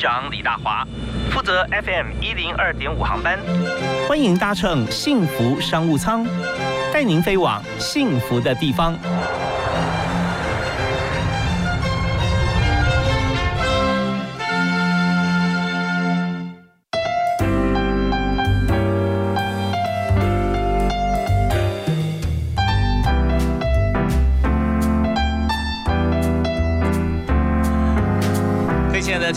长李大华，负责 FM 一零二点五航班。欢迎搭乘幸福商务舱，带您飞往幸福的地方。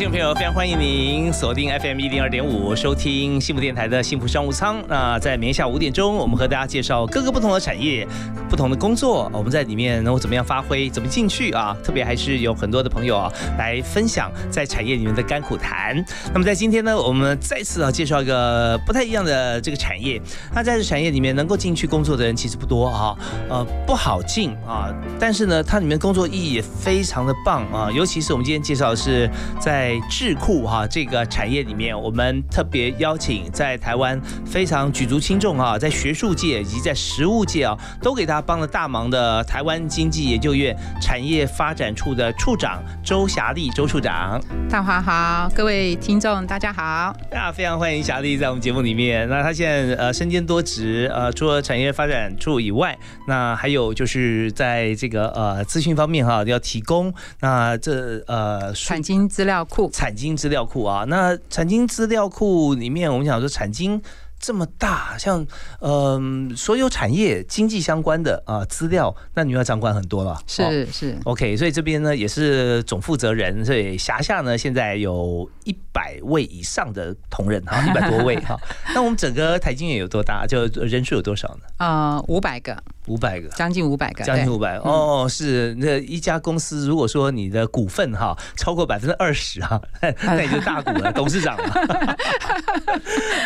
听众朋友，非常欢迎您锁定 FM 一零二点五，收听幸福电台的幸福商务舱。那在明下午五点钟，我们和大家介绍各个不同的产业、不同的工作，我们在里面能够怎么样发挥，怎么进去啊？特别还是有很多的朋友啊，来分享在产业里面的甘苦谈。那么在今天呢，我们再次啊介绍一个不太一样的这个产业。那在这产业里面能够进去工作的人其实不多啊，呃，不好进啊。但是呢，它里面工作意义也非常的棒啊，尤其是我们今天介绍的是在。智库哈这个产业里面，我们特别邀请在台湾非常举足轻重啊，在学术界以及在实务界啊，都给大家帮了大忙的台湾经济研究院产业发展处的处长周霞丽周处长。大华好，各位听众大家好。啊，非常欢迎霞丽在我们节目里面。那她现在呃身兼多职，呃除了产业发展处以外，那还有就是在这个呃资讯方面哈要提供那这呃产经资料。库产经资料库啊，那产经资料库里面，我们想说产经。这么大，像嗯，所有产业经济相关的啊资料，那你要掌管很多了。是是，OK，所以这边呢也是总负责人，所以辖下呢现在有一百位以上的同仁哈，一百多位哈。那我们整个台经也有多大？就人数有多少呢？啊，五百个，五百个，将近五百个，将近五百。哦，是那一家公司，如果说你的股份哈超过百分之二十哈，那你就大股了，董事长了。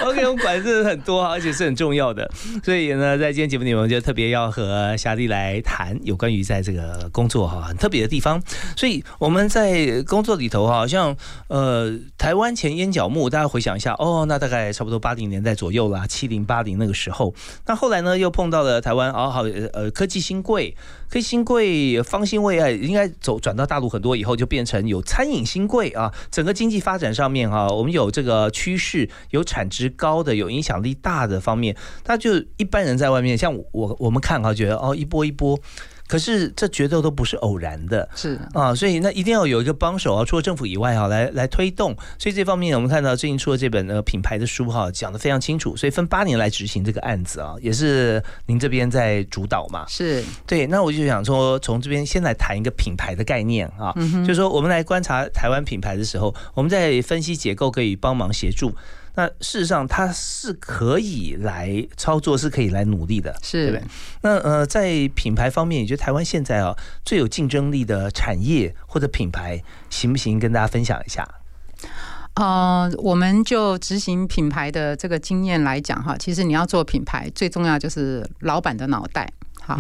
OK，我们管这。很多，而且是很重要的，所以呢，在今天节目里面，我就特别要和霞丽来谈有关于在这个工作哈很特别的地方。所以我们在工作里头哈，像呃台湾前烟角木，大家回想一下哦，那大概差不多八零年代左右啦，七零八零那个时候。那后来呢，又碰到了台湾哦好呃科技新贵。可以新贵方兴未艾，应该走转到大陆很多以后，就变成有餐饮新贵啊。整个经济发展上面啊，我们有这个趋势，有产值高的，有影响力大的方面，他就一般人在外面，像我我们看啊，觉得哦一波一波。可是这绝对都不是偶然的，是啊，所以那一定要有一个帮手啊，除了政府以外哈，来来推动。所以这方面我们看到最近出了这本呃品牌的书哈，讲的非常清楚。所以分八年来执行这个案子啊，也是您这边在主导嘛？是对。那我就想说，从这边先来谈一个品牌的概念啊，就是说我们来观察台湾品牌的时候，我们在分析结构可以帮忙协助。那事实上，它是可以来操作，是可以来努力的，是，对不对？那呃，在品牌方面，你觉得台湾现在啊最有竞争力的产业或者品牌行不行？跟大家分享一下。呃，我们就执行品牌的这个经验来讲哈，其实你要做品牌，最重要就是老板的脑袋。好，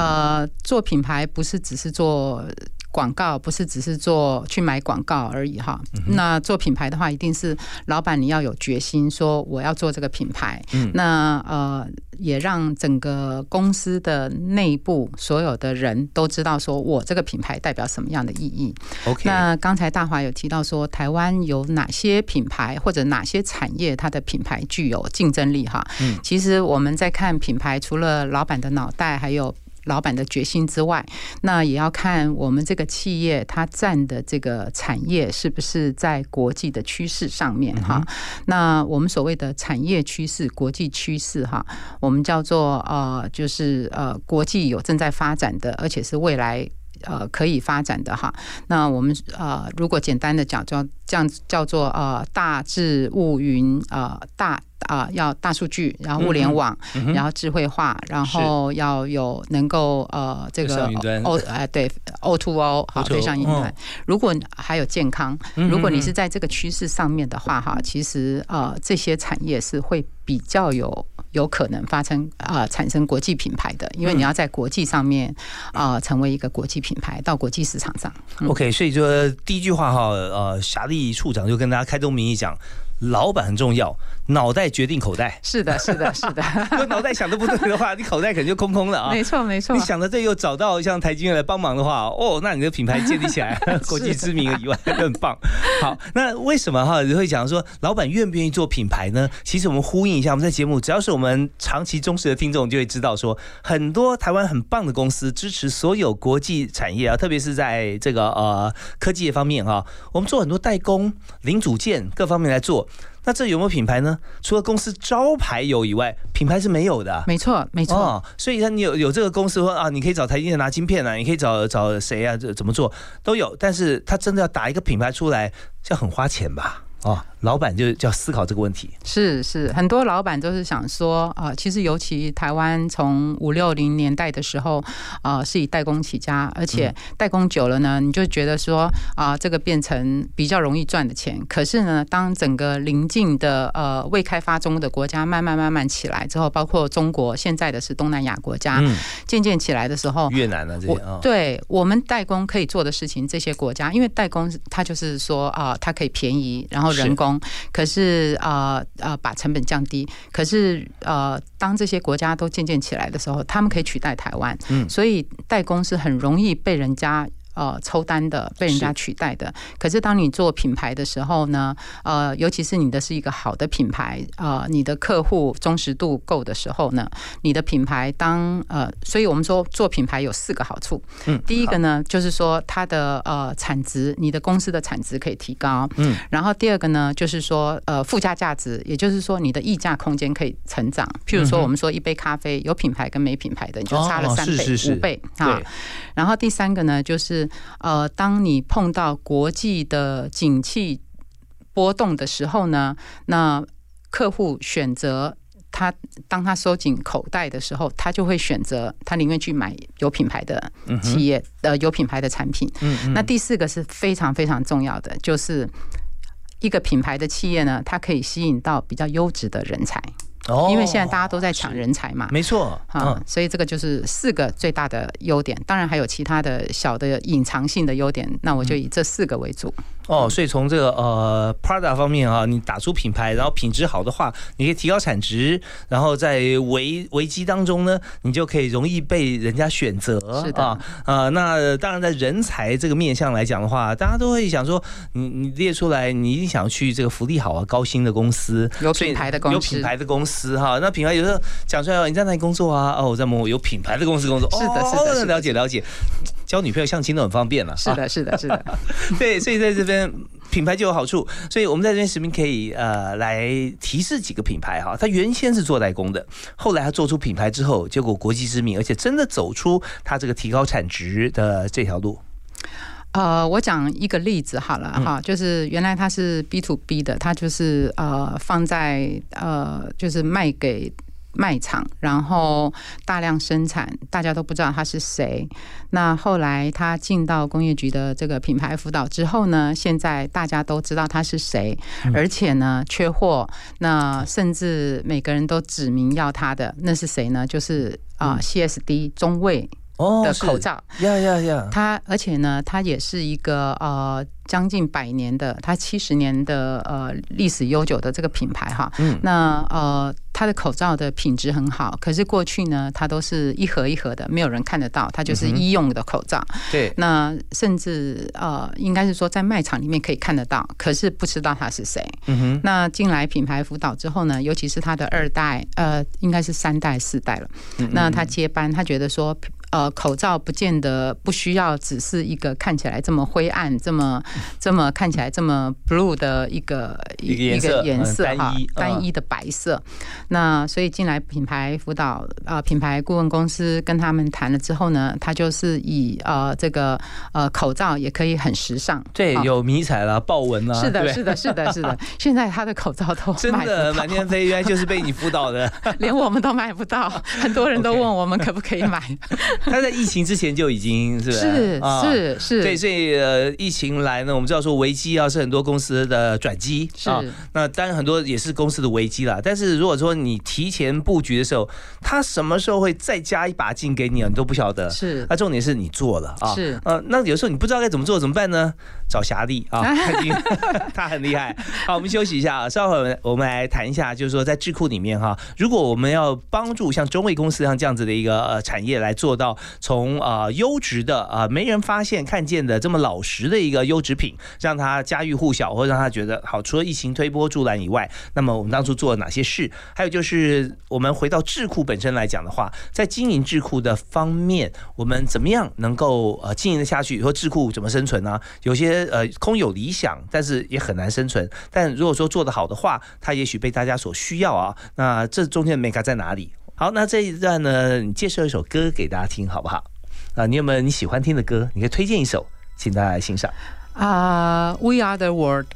呃，做品牌不是只是做。广告不是只是做去买广告而已哈，那做品牌的话，一定是老板你要有决心，说我要做这个品牌。那呃，也让整个公司的内部所有的人都知道，说我这个品牌代表什么样的意义。OK，那刚才大华有提到说，台湾有哪些品牌或者哪些产业，它的品牌具有竞争力哈？嗯，其实我们在看品牌，除了老板的脑袋，还有。老板的决心之外，那也要看我们这个企业它占的这个产业是不是在国际的趋势上面哈。那我们所谓的产业趋势、国际趋势哈，我们叫做呃，就是呃，国际有正在发展的，而且是未来呃可以发展的哈。那我们呃，如果简单的讲，叫这样叫做呃，大智物云呃大。啊，要大数据，然后物联网，然后智慧化，然后要有能够呃这个 O 哎对 O to O 好对上云端。如果还有健康，如果你是在这个趋势上面的话哈，其实呃这些产业是会比较有有可能发生啊产生国际品牌的，因为你要在国际上面啊成为一个国际品牌到国际市场上。OK，所以说第一句话哈，呃，霞丽处长就跟大家开宗明义讲。老板很重要，脑袋决定口袋。是的，是的，是的。如果脑袋想的不对的话，你口袋肯定就空空了啊。没错，没错。你想的这，又找到像台积电来帮忙的话，哦，那你的品牌建立起来，国际知名以外，更棒。好，那为什么哈你会讲说老板愿不愿意做品牌呢？其实我们呼应一下，我们在节目，只要是我们长期忠实的听众，就会知道说，很多台湾很棒的公司支持所有国际产业啊，特别是在这个呃科技方面哈，我们做很多代工、零组件各方面来做。那这有没有品牌呢？除了公司招牌有以外，品牌是没有的。没错，没错。所以呢，你有有这个公司说啊，你可以找台积电拿晶片啊，你可以找找谁啊？这怎么做都有。但是他真的要打一个品牌出来，要很花钱吧？哦。老板就就要思考这个问题，是是，很多老板都是想说，啊，其实尤其台湾从五六零年代的时候，啊，是以代工起家，而且代工久了呢，你就觉得说，啊，这个变成比较容易赚的钱。可是呢，当整个邻近的呃未开发中的国家慢慢慢慢起来之后，包括中国现在的是东南亚国家，渐渐起来的时候，越南呢这些，对我们代工可以做的事情，这些国家，因为代工它就是说啊，它可以便宜，然后人工。可是呃呃，把成本降低。可是呃，当这些国家都渐渐起来的时候，他们可以取代台湾。嗯，所以代工是很容易被人家。呃，抽单的被人家取代的，可是当你做品牌的时候呢，呃，尤其是你的是一个好的品牌，呃，你的客户忠实度够的时候呢，你的品牌当呃，所以我们说做品牌有四个好处。嗯，第一个呢，就是说它的呃产值，你的公司的产值可以提高。嗯，然后第二个呢，就是说呃附加价值，也就是说你的溢价空间可以成长。譬如说我们说一杯咖啡有品牌跟没品牌的，你就差了三倍五倍啊。然后第三个呢，就是。呃，当你碰到国际的景气波动的时候呢，那客户选择他，当他收紧口袋的时候，他就会选择他宁愿去买有品牌的企业，呃，有品牌的产品。那第四个是非常非常重要的，就是一个品牌的企业呢，它可以吸引到比较优质的人才。哦，因为现在大家都在抢人才嘛，没错，啊，所以这个就是四个最大的优点，当然还有其他的小的隐藏性的优点，那我就以这四个为主。哦，所以从这个呃 Prada 方面啊，你打出品牌，然后品质好的话，你可以提高产值，然后在危危机当中呢，你就可以容易被人家选择。是的，啊，那当然在人才这个面向来讲的话，大家都会想说，你你列出来，你一定想去这个福利好啊、高薪的公司，有品牌的公司，有品牌的公司哈。那品牌有时候讲出来，你在哪里工作啊？哦，我在某有品牌的公司工作。是的，是的，了解了解。交女朋友相亲都很方便了。是的，是的，是的。对，所以在这边品牌就有好处。所以我们在这边视频可以呃来提示几个品牌哈。他原先是做代工的，后来他做出品牌之后，结果国际知名，而且真的走出他这个提高产值的这条路。呃，我讲一个例子好了哈，就是原来他是 B to B 的，他就是呃放在呃就是卖给。卖场，然后大量生产，大家都不知道他是谁。那后来他进到工业局的这个品牌辅导之后呢，现在大家都知道他是谁，而且呢缺货，那甚至每个人都指名要他的，那是谁呢？就是啊，CSD 中卫的口罩。呀呀呀！他而且呢，他也是一个呃。将近百年的，它七十年的呃历史悠久的这个品牌哈，嗯，那呃它的口罩的品质很好，可是过去呢，它都是一盒一盒的，没有人看得到，它就是医用的口罩。对，那甚至呃应该是说在卖场里面可以看得到，可是不知道他是谁。嗯哼，那进来品牌辅导之后呢，尤其是他的二代，呃，应该是三代四代了，那他接班，他觉得说。呃，口罩不见得不需要，只是一个看起来这么灰暗、这么 这么看起来这么 blue 的一个一个颜色哈，单一的白色。那所以进来品牌辅导啊，品牌顾问公司跟他们谈了之后呢，他就是以呃这个呃口罩也可以很时尚，对，有迷彩啦、豹纹啦，是的，是的，是的，是的。现在他的口罩都真的满天飞，原来就是被你辅导的，连我们都买不到，很多人都问我们可不可以买。他在疫情之前就已经是是是是，对，所以呃，疫情来呢，我们知道说危机啊是很多公司的转机啊，那当然很多也是公司的危机啦。但是如果说你提前布局的时候，他什么时候会再加一把劲给你啊，你都不晓得。是，那重点是你做了啊，是。呃，那有时候你不知道该怎么做怎么办呢？找霞弟啊，他很厉害。好，我们休息一下啊，稍后我们我们来谈一下，就是说在智库里面哈，如果我们要帮助像中卫公司像这样子的一个呃产业来做到从啊优质的啊没人发现看见的这么老实的一个优质品，让它家喻户晓，或者让他觉得好，除了疫情推波助澜以外，那么我们当初做了哪些事？还有就是我们回到智库本身来讲的话，在经营智库的方面，我们怎么样能够呃经营的下去？说智库怎么生存呢？有些呃空有理想，但是也很难生存。但如果说做得好的话，它也许被大家所需要啊。那这中间的 mega 在哪里？好，那这一段呢，你介绍一首歌给大家听好不好？啊，你有没有你喜欢听的歌？你可以推荐一首，请大家来欣赏。啊，We are the world。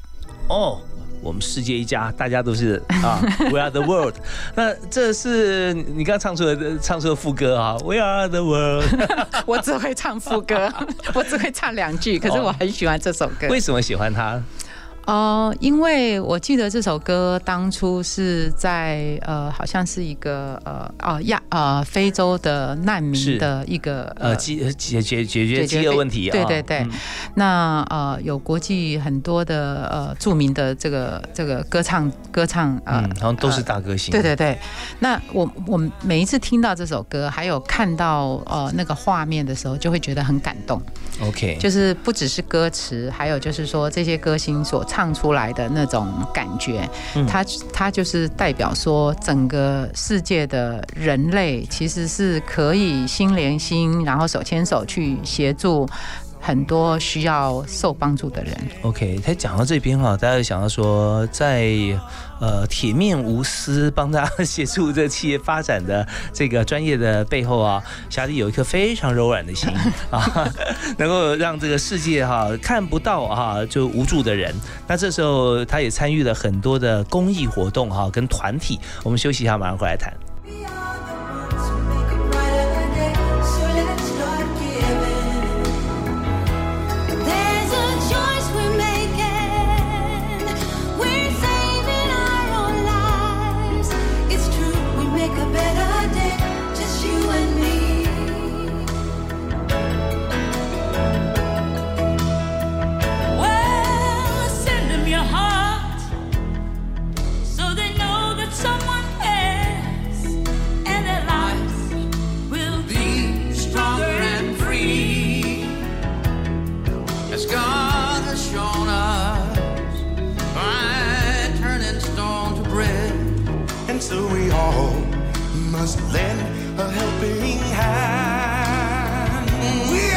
哦。我们世界一家，大家都是啊，We are the world。那这是你刚唱出的唱出的副歌啊，We are the world。我只会唱副歌，我只会唱两句，可是我很喜欢这首歌。为什么喜欢它？哦，因为我记得这首歌当初是在呃，好像是一个呃哦亚呃非洲的难民的一个呃解解解解决饥饿问题，对对对。那呃有国际很多的呃著名的这个这个歌唱歌唱呃，好像都是大歌星。对对对。那我我每一次听到这首歌，还有看到呃那个画面的时候，就会觉得很感动。OK，就是不只是歌词，还有就是说这些歌星所唱出来的那种感觉，它它就是代表说整个世界的人类其实是可以心连心，然后手牵手去协助。很多需要受帮助的人。OK，他讲到这边哈，大家想到说，在呃铁面无私帮他协助这企业发展的这个专业的背后啊，霞丽有一颗非常柔软的心啊，能够让这个世界哈看不到哈就无助的人。那这时候他也参与了很多的公益活动哈，跟团体。我们休息一下，马上回来谈。Just lend a helping hand. We're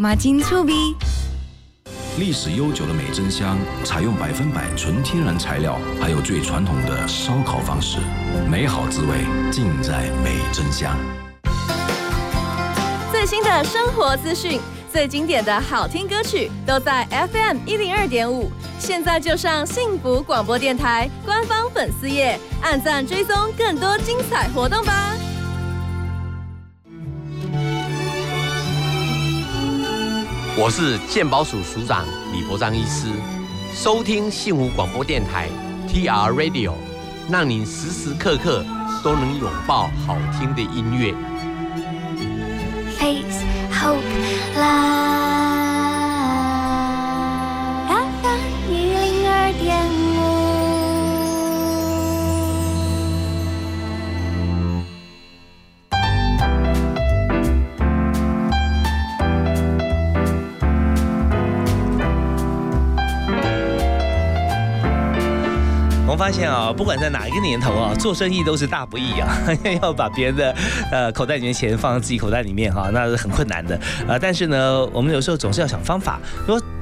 马金粗逼。历史悠久的美珍香，采用百分百纯天然材料，还有最传统的烧烤方式，美好滋味尽在美珍香。最新的生活资讯，最经典的好听歌曲，都在 FM 一零二点五。现在就上幸福广播电台官方粉丝页，按赞追踪更多精彩活动吧。我是健保署署长李博章医师，收听幸福广播电台 TR Radio，让你时时刻刻都能拥抱好听的音乐。Face Hope Love。现啊，不管在哪一个年头啊，做生意都是大不易啊，要把别人的呃口袋里面钱放在自己口袋里面哈，那是很困难的啊。但是呢，我们有时候总是要想方法，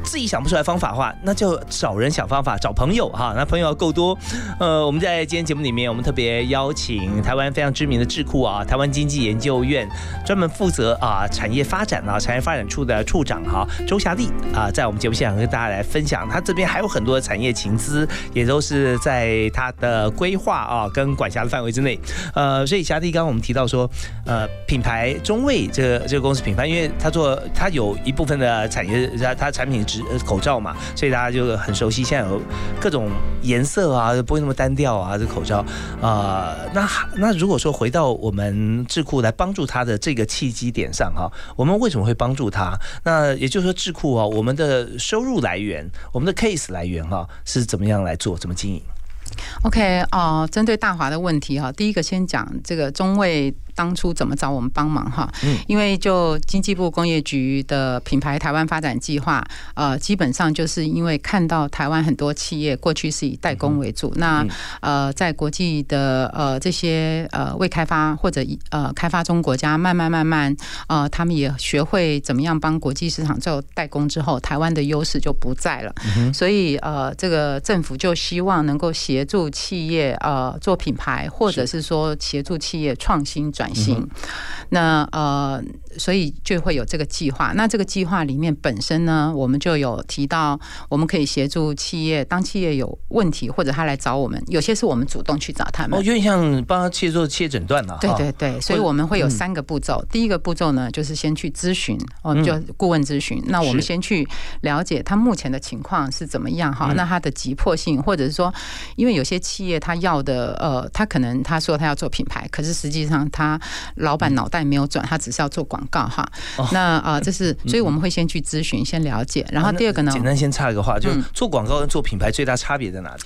自己想不出来方法的话，那就找人想方法，找朋友哈。那朋友要够多，呃，我们在今天节目里面，我们特别邀请台湾非常知名的智库啊，台湾经济研究院专门负责啊产业发展啊产业发展处的处长哈周霞丽啊，在我们节目现场跟大家来分享，他这边还有很多的产业情资，也都是在他的规划啊跟管辖的范围之内。呃，所以霞丽刚刚我们提到说，呃，品牌中卫这个这个公司品牌，因为他做他有一部分的产业，他他产品值。口罩嘛，所以大家就很熟悉。现在有各种颜色啊，不会那么单调啊。这口罩啊，那那如果说回到我们智库来帮助他的这个契机点上哈，我们为什么会帮助他？那也就是说，智库啊，我们的收入来源，我们的 case 来源哈，是怎么样来做，怎么经营？OK 哦，针对大华的问题哈，第一个先讲这个中卫。当初怎么找我们帮忙哈？嗯，因为就经济部工业局的品牌台湾发展计划，呃，基本上就是因为看到台湾很多企业过去是以代工为主，那呃，在国际的呃这些呃未开发或者呃开发中国家，慢慢慢慢呃，他们也学会怎么样帮国际市场做代工之后，台湾的优势就不在了。所以呃，这个政府就希望能够协助企业呃做品牌，或者是说协助企业创新转。型，那呃，所以就会有这个计划。那这个计划里面本身呢，我们就有提到，我们可以协助企业，当企业有问题或者他来找我们，有些是我们主动去找他们。哦，有点像帮企业做企业诊断了。对对对，所以我们会有三个步骤。第一个步骤呢，就是先去咨询，我们，就顾问咨询。那我们先去了解他目前的情况是怎么样哈？那他的急迫性，或者是说，因为有些企业他要的，呃，他可能他说他要做品牌，可是实际上他老板脑袋没有转，他只是要做广告哈。那啊，这是所以我们会先去咨询，先了解。然后第二个呢，简单先插一个话，就是做广告跟做品牌最大差别在哪里？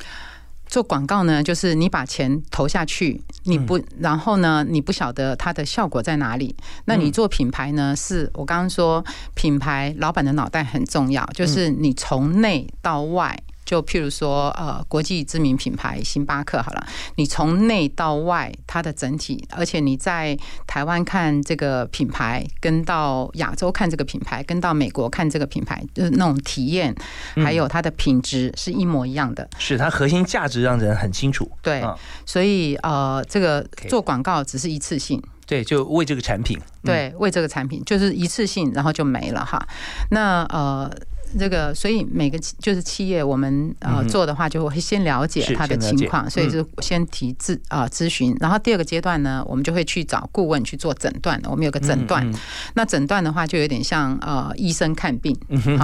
做广告呢，就是你把钱投下去，你不，然后呢，你不晓得它的效果在哪里。那你做品牌呢？是我刚刚说，品牌老板的脑袋很重要，就是你从内到外。就譬如说，呃，国际知名品牌星巴克好了，你从内到外，它的整体，而且你在台湾看这个品牌，跟到亚洲看这个品牌，跟到美国看这个品牌，就是那种体验，还有它的品质是一模一样的。是它核心价值让人很清楚。对，所以呃，这个做广告只是一次性。对，就为这个产品。对，为这个产品就是一次性，然后就没了哈。那呃。这个，所以每个就是企业，我们呃做的话，就会先了解他的情况，所以就先提咨啊咨询，然后第二个阶段呢，我们就会去找顾问去做诊断。我们有个诊断，那诊断的话就有点像呃医生看病，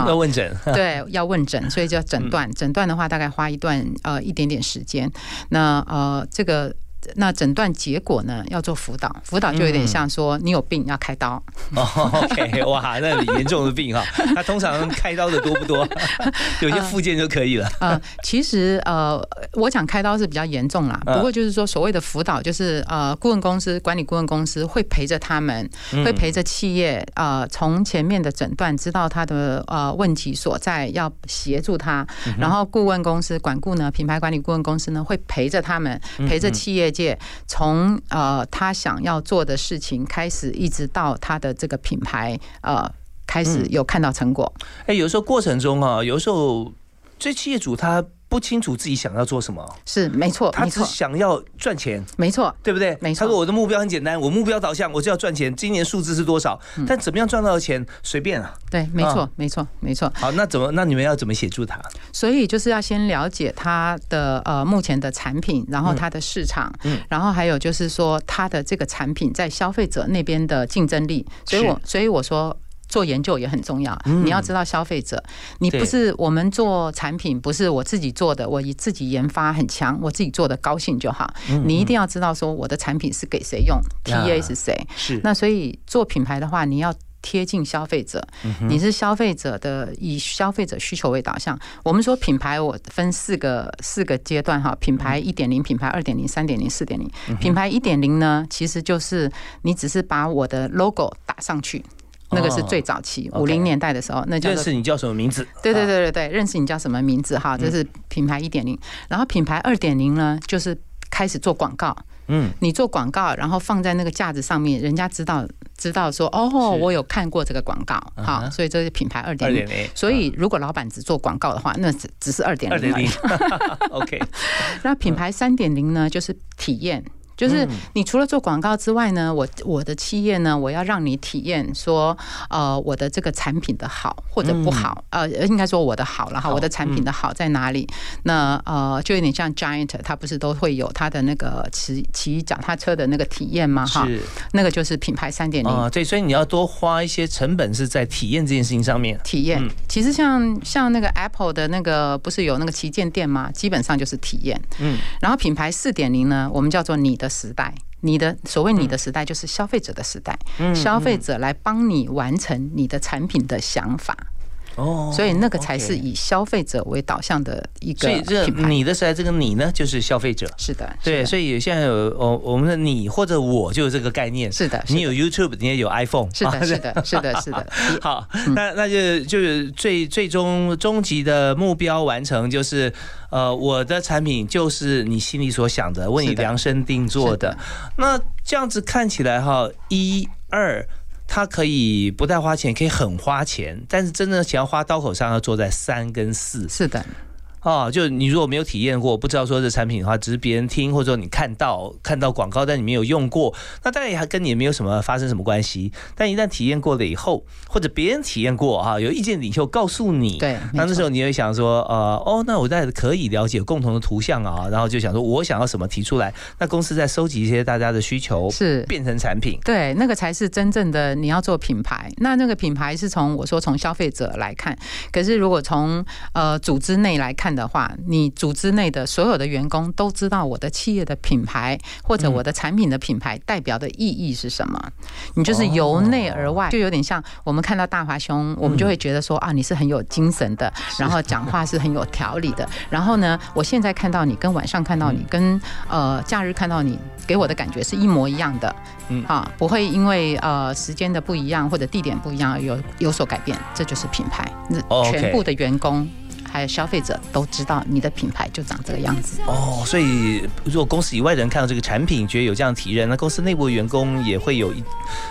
要问诊，对，要问诊，所以叫诊断。诊断的话，大概花一段呃一点点时间。那呃这个。那诊断结果呢？要做辅导，辅导就有点像说你有病要开刀。OK，哇，那严重的病哈，他通常开刀的多不多？有些附件就可以了。呃，其实呃，我讲开刀是比较严重啦。不过就是说，所谓的辅导，就是呃，顾问公司、管理顾问公司会陪着他们，会陪着企业呃，从前面的诊断知道他的呃问题所在，要协助他。然后顾问公司管顾呢，品牌管理顾问公司呢，会陪着他们，陪着企业。界从呃他想要做的事情开始，一直到他的这个品牌呃开始有看到成果。哎，有时候过程中啊，有时候这企业主他。不清楚自己想要做什么，是没错，他只想要赚钱，没错，对不对？没错。他说我的目标很简单，我目标导向，我就要赚钱。今年数字是多少？但怎么样赚到钱，随便啊。对，没错，没错，没错。好，那怎么？那你们要怎么协助他？所以就是要先了解他的呃目前的产品，然后他的市场，嗯，然后还有就是说他的这个产品在消费者那边的竞争力。所以我所以我说。做研究也很重要，你要知道消费者，你不是我们做产品，不是我自己做的，我以自己研发很强，我自己做的高兴就好。你一定要知道说我的产品是给谁用，TA 是谁。是那所以做品牌的话，你要贴近消费者，你是消费者的，以消费者需求为导向。我们说品牌，我分四个四个阶段哈，品牌一点零、品牌二点零、三点零、四点零。品牌一点零呢，其实就是你只是把我的 logo 打上去。那个是最早期五零年代的时候，那叫认识你叫什么名字？对对对对对，认识你叫什么名字哈，这是品牌一点零。然后品牌二点零呢，就是开始做广告。嗯，你做广告，然后放在那个架子上面，人家知道知道说哦，我有看过这个广告，好，所以这是品牌二点零。所以如果老板只做广告的话，那只只是二点零。二点零。OK。那品牌三点零呢，就是体验。就是你除了做广告之外呢，我我的企业呢，我要让你体验说，呃，我的这个产品的好或者不好，呃，应该说我的好了哈，我的产品的好在哪里？那呃，就有点像 Giant，它不是都会有它的那个骑骑脚踏车的那个体验吗？哈，那个就是品牌三点零啊。对，所以你要多花一些成本是在体验这件事情上面。体验，其实像像那个 Apple 的那个不是有那个旗舰店吗？基本上就是体验。嗯，然后品牌四点零呢，我们叫做你的。时代，你的所谓你的时代就是消费者的时代，消费者来帮你完成你的产品的想法。哦，所以那个才是以消费者为导向的一个所以这。你的时代，这个你呢，就是消费者。是的，对，所以现在有我我们的你或者我就是这个概念。是的，你有 YouTube，你也有 iPhone。是的，是的，是的，是的。好，那那就就是最最终终极的目标完成，就是呃，我的产品就是你心里所想的，为你量身定做的。那这样子看起来哈，一二。他可以不太花钱，可以很花钱，但是真正想要花刀口上，要做在三跟四。是的。哦，就你如果没有体验过，不知道说这产品的话，只是别人听或者说你看到看到广告，但你没有用过，那当然还跟你没有什么发生什么关系。但一旦体验过了以后，或者别人体验过啊，有意见领袖告诉你，对，那那时候你会想说，呃，哦，那我在可以了解共同的图像啊，然后就想说我想要什么提出来，那公司在收集一些大家的需求，是变成产品，对，那个才是真正的你要做品牌。那那个品牌是从我说从消费者来看，可是如果从呃组织内来看的话，你。组织内的所有的员工都知道我的企业的品牌或者我的产品的品牌代表的意义是什么。你就是由内而外，就有点像我们看到大华兄，我们就会觉得说啊，你是很有精神的，然后讲话是很有条理的。然后呢，我现在看到你，跟晚上看到你，跟呃假日看到你，给我的感觉是一模一样的。嗯，啊，不会因为呃时间的不一样或者地点不一样有有所改变，这就是品牌。那全部的员工。还有消费者都知道你的品牌就长这个样子哦，所以如果公司以外的人看到这个产品，觉得有这样体验，那公司内部的员工也会有一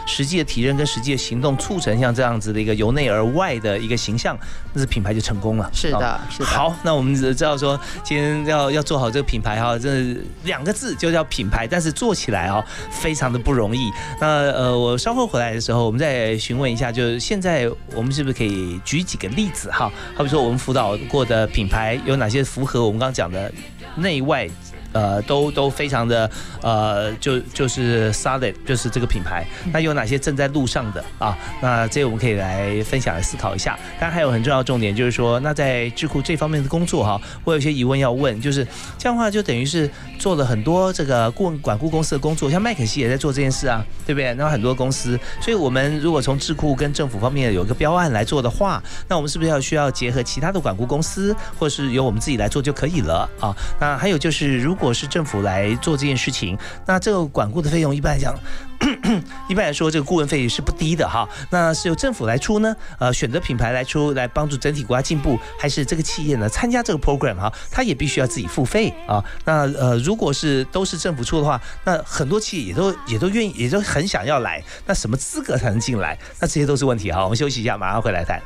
实际的体验跟实际的行动，促成像这样子的一个由内而外的一个形象，那是品牌就成功了。是的，是的。好，那我们知道说今天要要做好这个品牌哈，这两个字就叫品牌，但是做起来啊非常的不容易。那呃，我稍后回来的时候，我们再询问一下，就是现在我们是不是可以举几个例子哈？好比说我们辅导。过的品牌有哪些符合我们刚刚讲的内外？呃，都都非常的呃，就就是 solid，就是这个品牌。那有哪些正在路上的啊？那这我们可以来分享来思考一下。当然还有很重要的重点就是说，那在智库这方面的工作哈，我有些疑问要问，就是这样的话就等于是做了很多这个顾问管顾公司的工作，像麦肯锡也在做这件事啊，对不对？那很多公司，所以我们如果从智库跟政府方面有一个标案来做的话，那我们是不是要需要结合其他的管顾公司，或是由我们自己来做就可以了啊？那还有就是如果如果是政府来做这件事情，那这个管顾的费用一般来讲 一般来说，这个顾问费是不低的哈。那是由政府来出呢？呃，选择品牌来出来帮助整体国家进步，还是这个企业呢参加这个 program 哈？它也必须要自己付费啊。那呃，如果是都是政府出的话，那很多企业也都也都愿意，也都很想要来。那什么资格才能进来？那这些都是问题哈。我们休息一下，马上回来谈。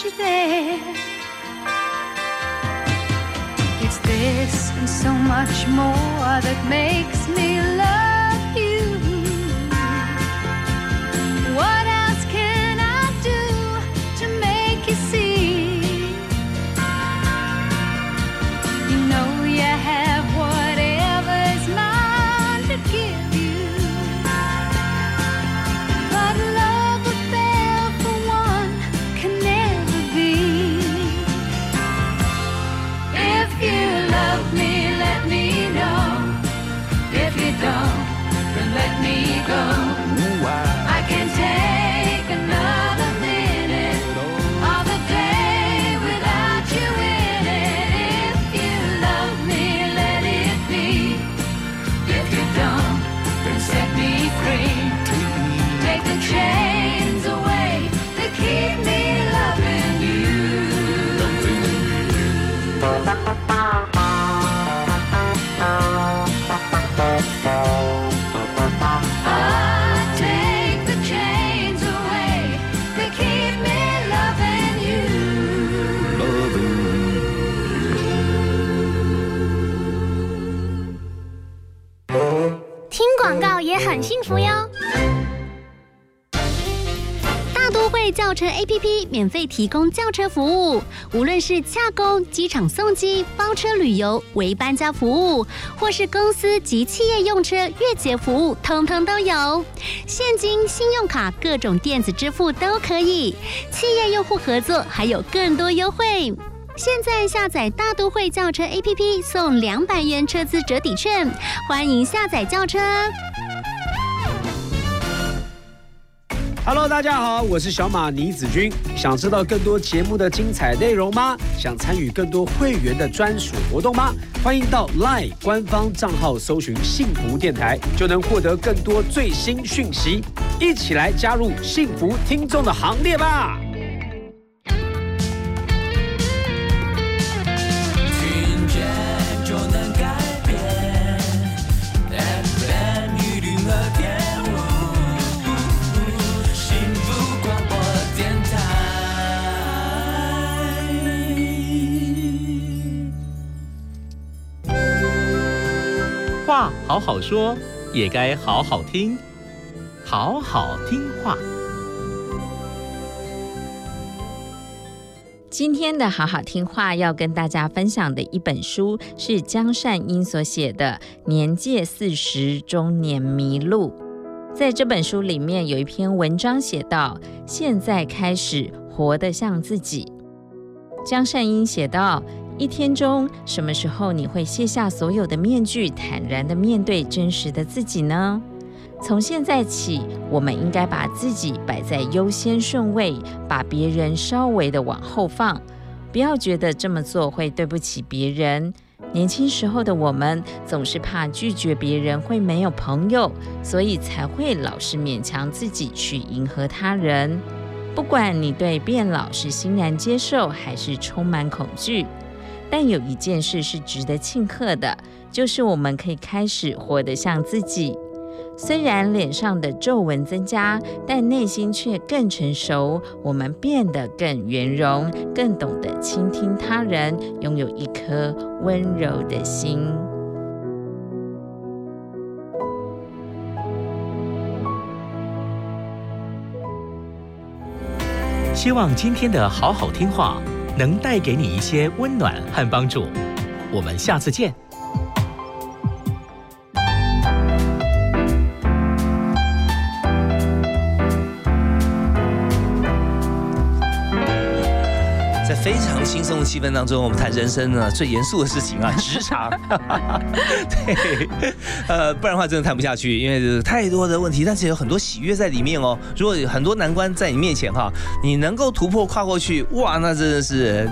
You there, it's this and so much more that makes me love 广告也很幸福哟。大都会轿车 APP 免费提供轿车服务，无论是洽公、机场送机、包车旅游、为搬家服务，或是公司及企业用车月结服务，通通都有。现金、信用卡、各种电子支付都可以。企业用户合作还有更多优惠。现在下载大都会轿车 APP 送两百元车资折抵券，欢迎下载轿车。Hello，大家好，我是小马倪子君。想知道更多节目的精彩内容吗？想参与更多会员的专属活动吗？欢迎到 LINE 官方账号搜寻“幸福电台”，就能获得更多最新讯息。一起来加入幸福听众的行列吧！话好好说，也该好好听，好好听话。今天的好好听话要跟大家分享的一本书是江善英所写的《年届四十中年迷路》。在这本书里面有一篇文章写道：“现在开始活得像自己。”江善英写道：“一天中，什么时候你会卸下所有的面具，坦然的面对真实的自己呢？”从现在起，我们应该把自己摆在优先顺位，把别人稍微的往后放，不要觉得这么做会对不起别人。年轻时候的我们总是怕拒绝别人会没有朋友，所以才会老是勉强自己去迎合他人。不管你对变老是欣然接受，还是充满恐惧，但有一件事是值得庆贺的，就是我们可以开始活得像自己。虽然脸上的皱纹增加，但内心却更成熟。我们变得更圆融，更懂得倾听他人，拥有一颗温柔的心。希望今天的好好听话能带给你一些温暖和帮助。我们下次见。轻松的气氛当中，我们谈人生呢最严肃的事情啊，职场。对，呃，不然的话真的谈不下去，因为太多的问题，但是有很多喜悦在里面哦。如果有很多难关在你面前哈，你能够突破跨过去，哇，那真的是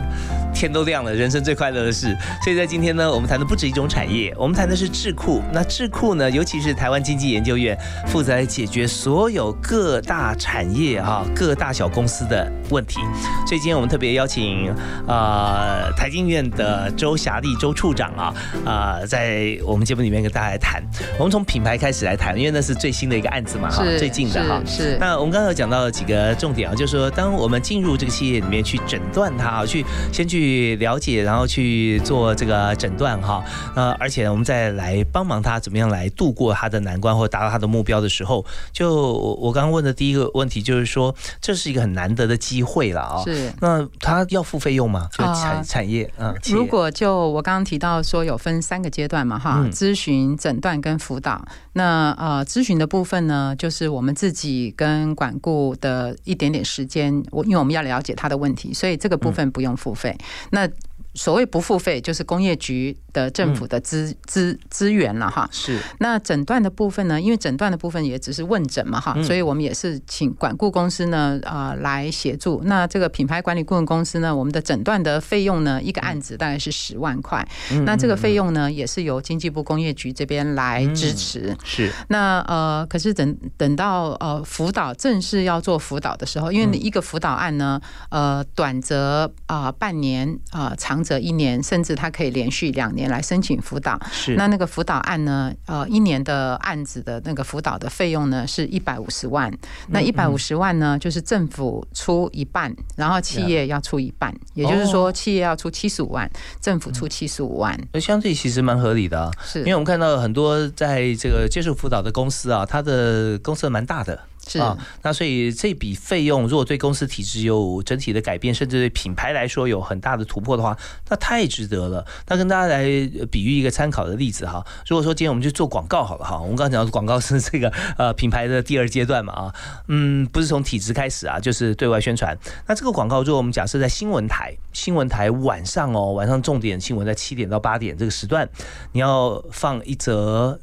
天都亮了，人生最快乐的事。所以在今天呢，我们谈的不止一种产业，我们谈的是智库。那智库呢，尤其是台湾经济研究院，负责来解决所有各大产业哈、各大小公司的问题。所以今天我们特别邀请呃台经院的周霞丽周处长啊呃、在我们节目里面跟大家来谈。我们从品牌开始来谈，因为那是最新的一个案子嘛哈，最近的哈。是是那我们刚才有讲到几个重点啊，就是说，当我们进入这个企业里面去诊断它啊，去先去了解，然后去做这个诊断哈，呃，而且我们再来帮忙他怎么样来度过他的难关或达到他的目标的时候，就我我刚刚问的第一个问题就是说，这是一个很难得的机会了啊。是那他要付费用吗？就产、啊产业啊，如果就我刚刚提到说有分三个阶段嘛，哈，嗯咨询、诊断跟辅导。那呃，咨询的部分呢，就是我们自己跟管顾的一点点时间，我因为我们要了解他的问题，所以这个部分不用付费。那所谓不付费，就是工业局的政府的资资资源了哈。是那诊断的部分呢？因为诊断的部分也只是问诊嘛，哈，嗯所以我们也是请管顾公司呢，呃，来协助。那这个品牌管理顾问公司呢，我们的诊断的费用呢，一个案子大概是十万块。嗯那这个费用呢，也是由经济部工业局这边来支持。是那呃，可是等等到呃辅导正式要做辅导的时候，因为你一个辅导案呢，呃，短则啊、半年啊、长则一年，甚至他可以连续两年来申请辅导。是那那个辅导案呢，呃，一年的案子的那个辅导的费用呢是一百五十万。那一百五十万呢，就是政府出一半，然后企业要出一半，也就是说企业要出七十五万，政府出七十五万。那相对其实蛮合理的啊，是因为我们看到很多在这个接受辅导的公司啊，它的公司蛮大的。啊，那所以这笔费用如果对公司体制有整体的改变，甚至对品牌来说有很大的突破的话，那太值得了。那跟大家来比喻一个参考的例子哈，如果说今天我们去做广告好了哈，我们刚刚讲的广告是这个呃品牌的第二阶段嘛啊，嗯，不是从体制开始啊，就是对外宣传。那这个广告，如果我们假设在新闻台，新闻台晚上哦，晚上重点新闻在七点到八点这个时段，你要放一则。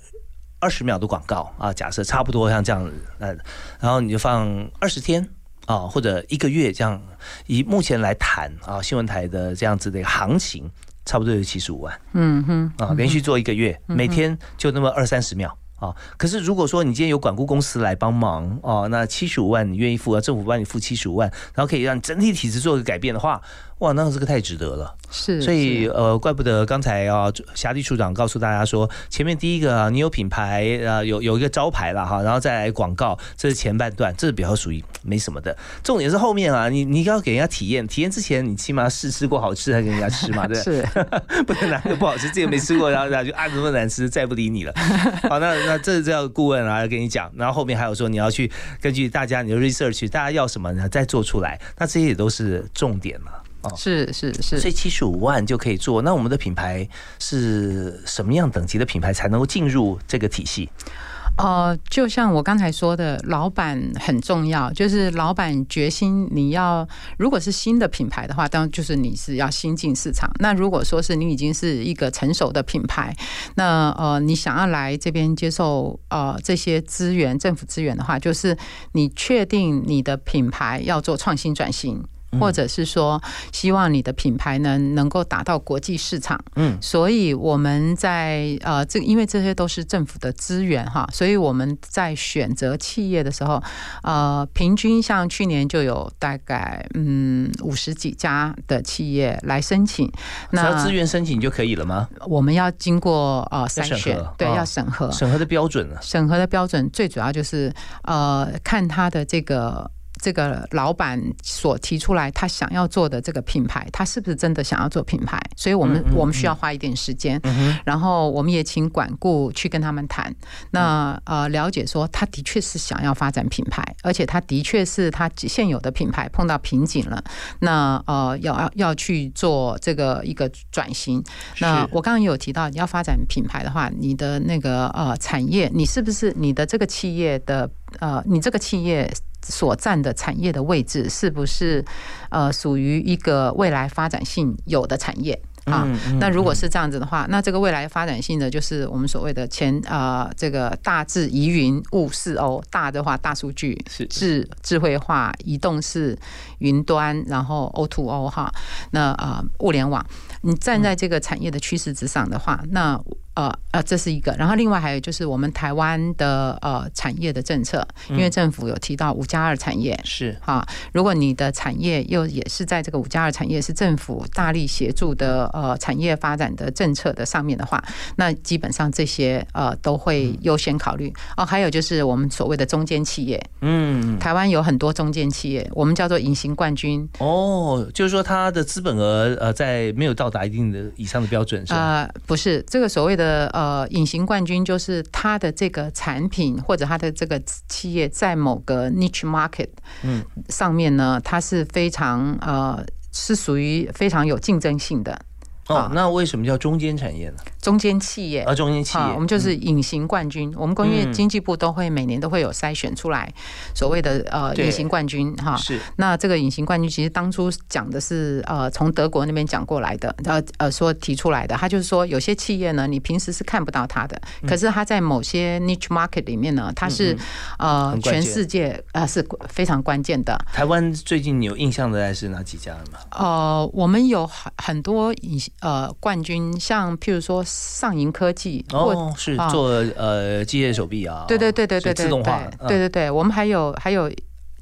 二十秒的广告啊，假设差不多像这样，那然后你就放二十天啊，或者一个月这样，以目前来谈啊，新闻台的这样子的一个行情，差不多有七十五万嗯哼，啊，连续做一个月，每天就那么二三十秒。啊，可是如果说你今天有管顾公司来帮忙哦，那七十五万你愿意付啊，政府帮你付七十五万，然后可以让整体体制做个改变的话，哇，那这个太值得了。是，所以呃，怪不得刚才啊，霞地处长告诉大家说，前面第一个啊，你有品牌啊，有有一个招牌了哈，然后再来广告，这是前半段，这是比较属于没什么的。重点是后面啊，你你要给人家体验，体验之前你起码试吃过好吃才给人家吃嘛，对不对？是不能拿个不好吃，自己没吃过，然后然后就 啊怎么难吃，再不理你了。好，那那这这要顾问啊跟你讲，然后后面还有说你要去根据大家你的 research，大家要什么呢，再做出来，那这些也都是重点嘛。哦，是是是，所以七十五万就可以做。那我们的品牌是什么样等级的品牌才能够进入这个体系？呃，就像我刚才说的，老板很重要，就是老板决心你要，如果是新的品牌的话，当然就是你是要新进市场。那如果说是你已经是一个成熟的品牌，那呃，你想要来这边接受呃这些资源，政府资源的话，就是你确定你的品牌要做创新转型。或者是说，希望你的品牌呢能够达到国际市场，嗯，所以我们在呃这因为这些都是政府的资源哈，所以我们在选择企业的时候，呃，平均像去年就有大概嗯五十几家的企业来申请，只要那资源申请就可以了吗？我们要经过呃筛选，对，要审核，审核的标准呢？审核的标准最主要就是呃，看他的这个。这个老板所提出来他想要做的这个品牌，他是不是真的想要做品牌？所以我们嗯嗯我们需要花一点时间，然后我们也请管顾去跟他们谈，那呃了解说他的确是想要发展品牌，而且他的确是他现有的品牌碰到瓶颈了，那呃要要要去做这个一个转型。那我刚刚也有提到，你要发展品牌的话，你的那个呃产业，你是不是你的这个企业的呃，你这个企业所占的产业的位置，是不是呃属于一个未来发展性有的产业？啊。那如果是这样子的话，那这个未来发展性的就是我们所谓的前呃这个大智疑云物四 O，大的话大数据是智智慧化、移动式云端，然后 O to O 哈，那呃物联网，你站在这个产业的趋势之上的话，那呃呃，这是一个，然后另外还有就是我们台湾的呃产业的政策，因为政府有提到五加二产业，是哈，如果你的产业又也是在这个五加二产业是政府大力协助的呃产业发展的政策的上面的话，那基本上这些呃都会优先考虑哦。还有就是我们所谓的中间企业，嗯，台湾有很多中间企业，我们叫做隐形冠军。哦，就是说它的资本额呃在没有到达一定的以上的标准是吧？呃，不是这个所谓的呃隐形冠军，就是它的这个产品或者它的这个企业在某个 niche market 嗯。上面呢，它是非常呃是属于非常有竞争性的哦，那为什么叫中间产业呢？中间企业。啊，中间企业，啊，我们就是隐形冠军。我们工业嗯经济部都会每年都会有筛选出来所谓的呃隐形冠军哈。是那这个隐形冠军其实当初讲的是呃从德国那边讲过来的，呃呃说提出来的，他就是说有些企业呢，你平时是看不到它的，嗯可是它在某些 niche market 里面呢，它是呃全世界呃是非常关键的。台湾最近你有印象的还是哪几家吗？呃，我们有很很多隐呃冠军，像譬如说上银科技，或哦，是啊做呃机械手臂啊，对对对对对对，自动化对对对，我们还有还有。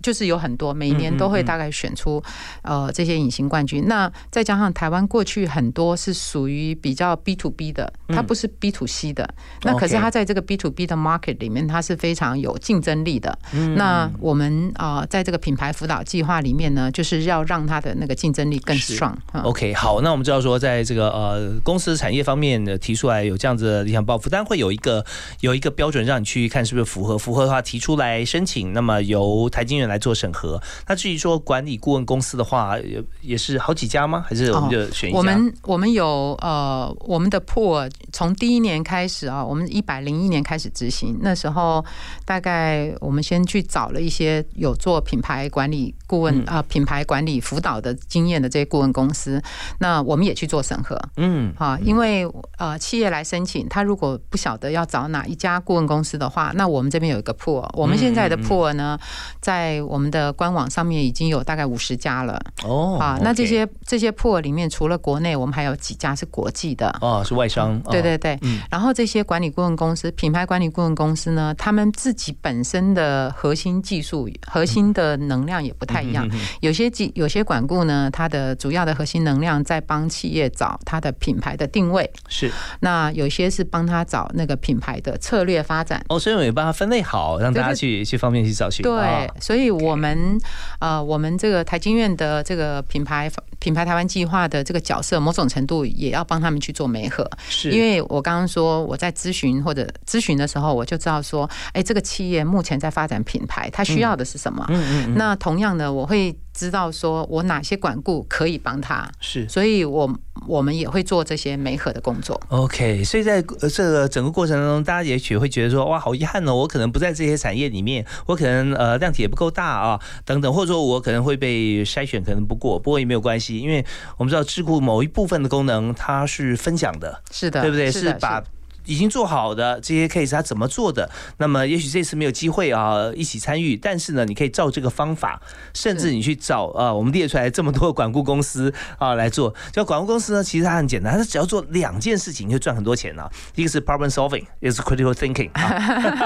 就是有很多，每年都会大概选出呃这些隐形冠军。那再加上台湾过去很多是属于比较 B to B 的，它嗯不是 B to C 的。那可是它在这个 B to B 的 market 里面，它是非常有竞争力的。嗯那我们啊、呃在这个品牌辅导计划里面呢，就是要让它的那个竞争力更是 strong 啊。OK，好，那我们知道说，在这个呃公司产业方面呢，提出来有这样子的理想抱负，当然会有一个有一个标准让你去看是不是符合，符合的话提出来申请，那么由台经院来做审核。那至于说管理顾问公司的话，也也是好几家吗？还是我们就选一家？哦我们我们有呃，我们的 pool 从第一年开始啊，我们一百零一年开始执行，那时候大概我们先去找了一些有做品牌管理顾问嗯。啊、呃品牌管理辅导的经验的这些顾问公司，那我们也去做审核。嗯。啊，因为呃，企业来申请，他如果不晓得要找哪一家顾问公司的话，那我们这边有一个 pool，我们现在的嗯嗯嗯。pool 呢，在我们的官网上面已经有大概五十家了。哦啊，那这些这些 pool 里面，除了国内，我们还有几家是国际的。哦是外商，哦对对对，嗯。然后这些管理顾问公司、品牌管理顾问公司呢，他们自己本身的核心技术、核心的能量也不太一样。有些机有些管顾呢，它的主要的核心能量在帮企业找它的品牌的定位，是那有些是帮他找那个品牌的策略发展。哦，所以我也帮他分类好，让大家对去去方便去找寻。对啊，所以我们呃，我们这个台经院的这个品牌品牌台湾计划的这个角色，某种程度也要帮他们去做媒合。是因为我刚刚说我在咨询或者咨询的时候，我就知道说，哎，这个企业目前在发展品牌，它需要的是什么？嗯嗯嗯那同样的，我会知道说我哪些管顾可以帮他，是所以我我们也会做这些媒合的工作。OK，所以在呃这个整个过程当中，大家也许会觉得说，哇，好遗憾哦，我可能不在这些产业里面，我可能呃量体也不够大啊，等等，或者说我可能会被筛选，可能不过，不过也没有关系，因为我们知道智库某一部分的功能它是分享的，是的，对不对？是的把。已经做好的这些 case，他怎么做的？那么也许这次没有机会啊，一起参与，但是呢，你可以照这个方法，甚至你去找啊，我们列出来这么多管顾公司啊来做。就管顾公司呢，其实它很简单，它只要做两件事情就赚很多钱了。一个是 problem solving，一个是 critical thinking 啊。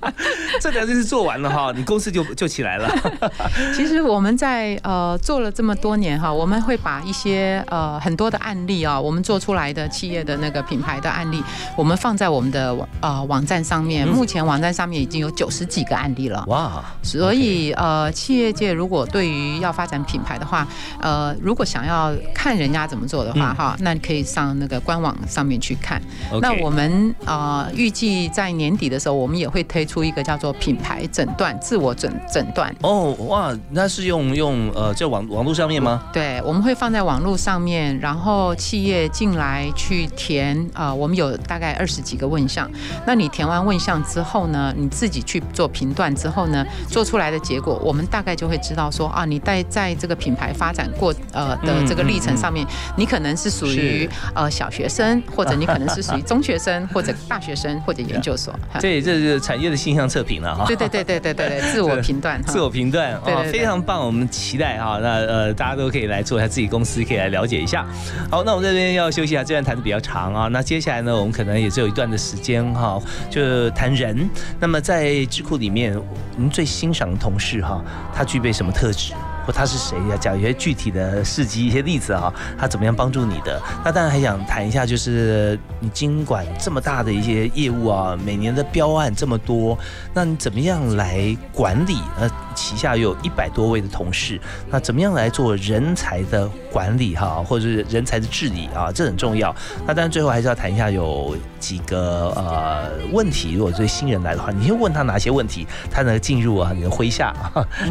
这两件事做完了哈，你公司就就起来了。其实我们在呃做了这么多年哈，我们会把一些呃很多的案例啊，我们做出来的企业的那个品牌的案例，我们放在我们的网呃网站上面。目前网站上面已经有九十几个案例了。哇！所以呃，企业界如果对于要发展品牌的话，呃，如果想要看人家怎么做的话，嗯哈、那你可以上那个官网上面去看。那我们呃预计在年底的时候，我们也会推出一个叫做品牌诊断、自我诊诊断。哦哇，那是用用呃在网网络上面吗？对，我们会放在网络上面，然后企业进来去填啊、呃我们有大概概二十几个问项。那你填完问项之后呢，你自己去做评断之后呢，做出来的结果，我们大概就会知道说啊，你在在这个品牌发展过呃的这个历程上面，你可能是属于呃小学生，或者你可能是属于中学生，或者大学生，或者研究所。哈 这这是产业的性象测评了哈。对对对对对对对，自我评断哈。自我评断非常棒，我们期待哈。那呃，大家都可以来做一下自己公司，可以来了解一下。好，那我们这边要休息一下，这段谈的比较长啊。那接下来呢，我们可能也只有一段的时间哈，就谈人。那么在智库里面，您最欣赏的同事哈，他具备什么特质？他是谁呀？讲一些具体的事迹、一些例子啊，他怎么样帮助你的？那当然还想谈一下，就是你经管这么大的一些业务啊，每年的标案这么多，那你怎么样来管理？呃，旗下有一百多位的同事，那怎么样来做人才的管理哈，或者是人才的治理啊？这很重要。那当然最后还是要谈一下有几个呃问题，如果对新人来的话，你先问他哪些问题，他能进入啊你的麾下，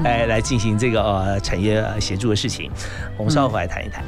来来进行这个呃产业协助的事情。我们稍后回来谈一谈。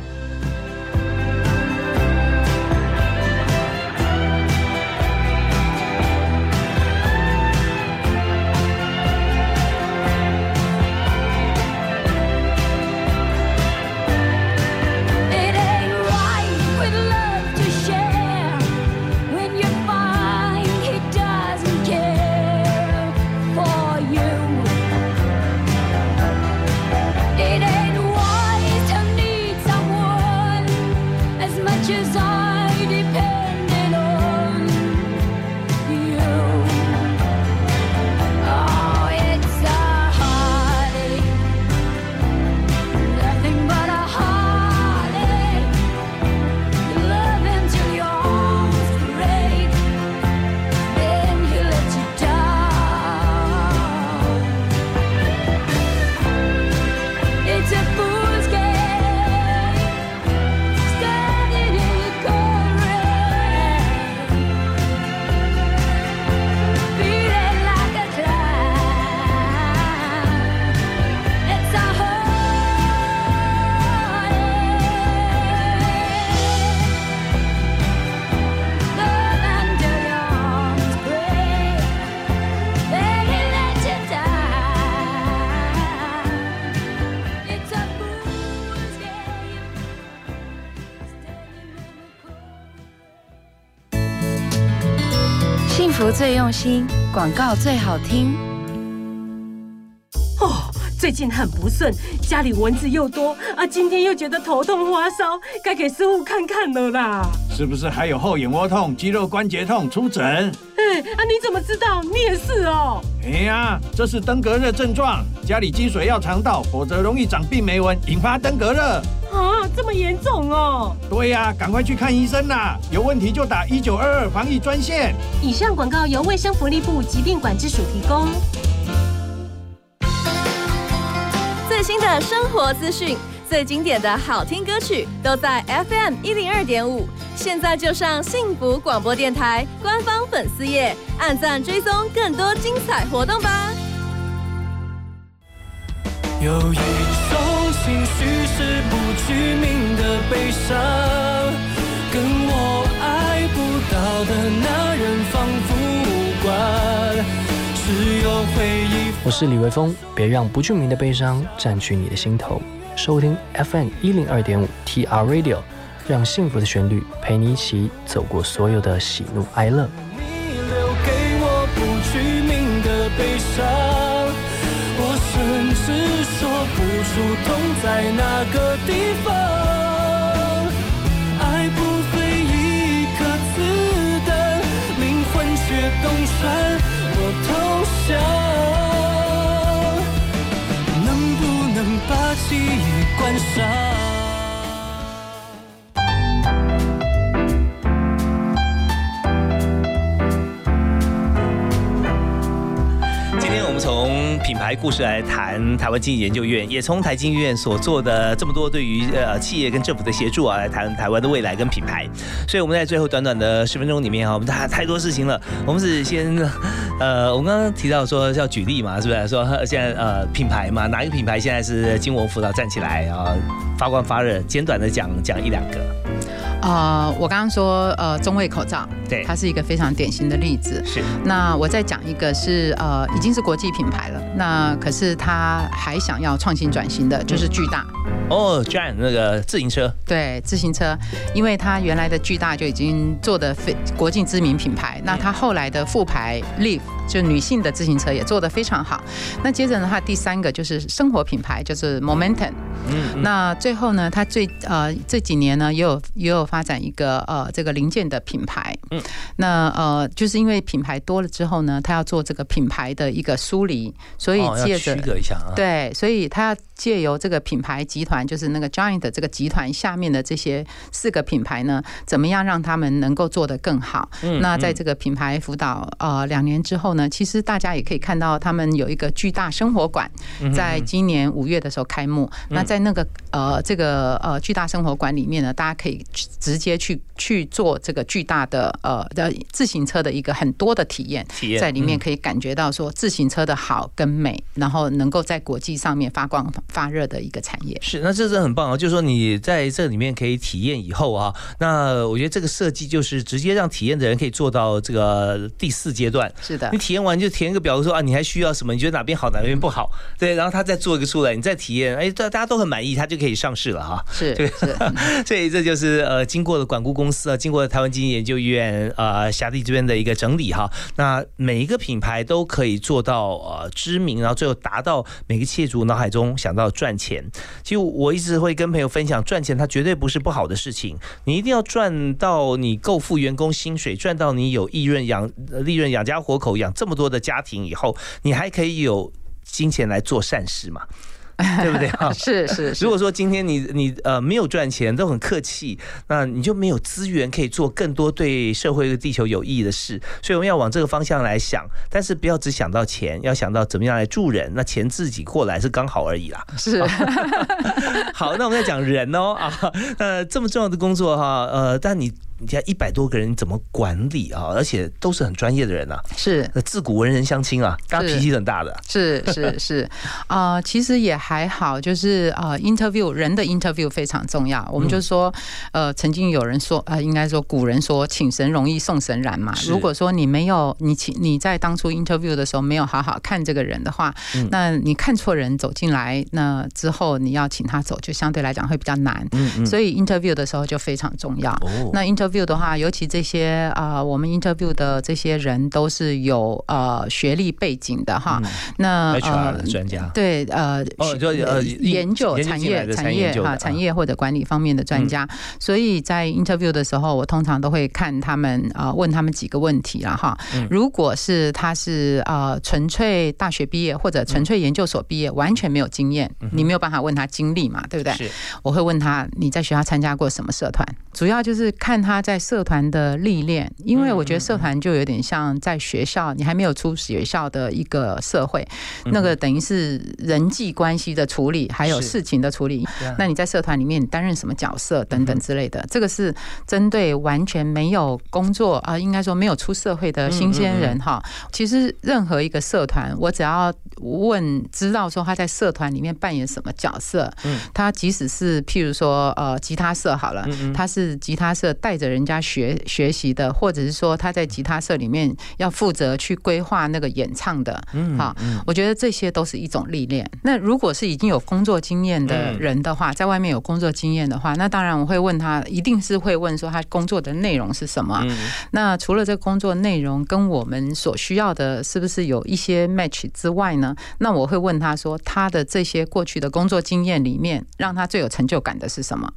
最用心，广告最好听。哦，最近很不顺，家里蚊子又多啊，今天又觉得头痛发烧，该给师傅看看了啦。是不是还有后眼窝痛、肌肉关节痛？出诊。哎，啊，你怎么知道？你也是哦。哎呀，这是登革热症状，家里积水要肠道，否则容易长病媒蚊，引发登革热。啊，这么严重哦！对呀、赶快去看医生啦！有问题就打一九二二防疫专线。以上广告由卫生福利部疾病管制署提供。最新的生活资讯，最经典的好听歌曲，都在 FM 一零二点五。现在就上幸福广播电台官方粉丝页，按赞追踪更多精彩活动吧。有一种情绪是不具名的悲伤，跟我爱不到的那人仿佛无关，只有回忆。我是李维峰，别让不具名的悲伤占据你的心头。收听 FM 一零二点五 TR Radio，让幸福的旋律陪你一起走过所有的喜怒哀乐。留给我不具名的悲伤，我甚至说不出痛在哪个地能不能把记忆关上？品牌故事来谈台湾经济研究院，也从台经院所做的这么多对于呃企业跟政府的协助啊，来谈台湾的未来跟品牌。所以我们在最后短短的十分钟里面啊，我们谈太多事情了。我们是先呃，我们刚刚提到说要举例嘛，是不是？说现在呃品牌嘛，哪一个品牌现在是金文辅导站起来啊，发光发热？简短的讲讲一两个。呃，我刚刚说呃中卫口罩，对它是一个非常典型的例子。是，那我再讲一个是呃已经是国际品牌了，那可是它还想要创新转型的，就是巨大。哦，Giant 那个自行车，对自行车，因为它原来的巨大就已经做的非国际知名品牌，那它后来的副牌 Live 就女性的自行车也做得非常好。那接着的话第三个就是生活品牌，就是 Momentum。嗯，那最后呢，它最呃这几年呢，也有也有发展一个呃这个零件的品牌。嗯，那呃就是因为品牌多了之后呢，它要做这个品牌的一个梳理，所以借着、区隔一下啊对，所以它要借由这个品牌集团，就是那个 Giant 的这个集团下面的这些四个品牌呢，怎么样让他们能够做得更好？嗯那在嗯这个品牌辅导呃两年之后呢，其实大家也可以看到他们有一个巨大生活馆在今年五月的时候开幕。嗯那在那个呃这个呃巨大生活馆里面呢，大家可以去直接去去做这个巨大的呃的自行车的一个很多的体验，体验在里面嗯可以感觉到说自行车的好跟美，然后能够在国际上面发光发热的一个产业。是，那这是很棒啊！就是说你在这里面可以体验以后啊，那我觉得这个设计就是直接让体验的人可以做到这个第四阶段。是的你体验完就填一个表格说啊，你还需要什么？你觉得哪边好，哪边不好？对，然后他再做一个出来，你再体验，哎，大大家都很满意，他就可以上市了哈。是 对是，所以这就是呃，经过了管顾公司啊，经过了台湾经济研究院呃辖地这边的一个整理哈，那每一个品牌都可以做到呃知名，然后最后达到每个企业主脑海中想到赚钱。其实我一直会跟朋友分享，赚钱它绝对不是不好的事情，你一定要赚到你够付员工薪水，赚到你有利润养呃利润养家活口，养这么多的家庭以后，你还可以有金钱来做善事嘛。对不对啊？是是是如果说今天你你呃没有赚钱，都很客气，那你就没有资源可以做更多对社会和地球有意义的事。所以我们要往这个方向来想，但是不要只想到钱，要想到怎么样来助人。那钱自己过来是刚好而已啦。是。好，那我们在讲人哦啊，呃，这么重要的工作哈，呃，但你你家一百多个人怎么管理啊？而且都是很专业的人啊，是自古文人相亲啊，大家脾气很大的。是是是，呃，其实也还好，就是呃，interview 人的 interview 非常重要。我们就说，呃，曾经有人说，呃，应该说古人说，请神容易送神难嘛。如果说你没有你请你在当初 interview 的时候没有好好看这个人的话，嗯那你看错人走进来，那之后你要请他走，就相对来讲会比较难。嗯嗯所以 interview 的时候就非常重要。哦那 interview 的话，尤其这些啊、呃我们 interview 的这些人都是有呃学历背景的哈。那 HR 的专家。对呃哦就呃研究产业产业啊。产业或者管理方面的专家，所以在 interview 的时候，我通常都会看他们呃问他们几个问题了哈。嗯。如果是他是呃纯粹大学毕业或者纯粹研究所毕业，完全没有经验，你没有办法问他经历嘛，对不对？是。我会问他你在学校参加过什么社团，主要就是看他在社团的历练，因为我觉得社团就有点像在学校，你还没有出学校的一个社会，嗯。那个等于是人际关系的处理，还有事情的处理。那你在社团里面你担任什么角色等嗯等之类的，这个是针对完全没有工作啊、应该说没有出社会的新鲜人嗯哈。其实任何一个社团，我只要问知道说他在社团里面扮演什么角色，嗯。他即使是譬如说呃吉他社好了他是吉他社带着人家学学习的，或者是说他在吉他社里面要负责去规划那个演唱的，嗯好嗯，我觉得这些都是一种历练。那如果是已经有工作经验的人的话，在外面有工作经验的话，那当然我会问他，一定是会问说他工作的内容是什么。嗯那除了这个工作内容跟我们所需要的，是不是有一些 match 之外呢？那我会问他说，他的这些过去的工作经验里面，让他最有成就感的是什么？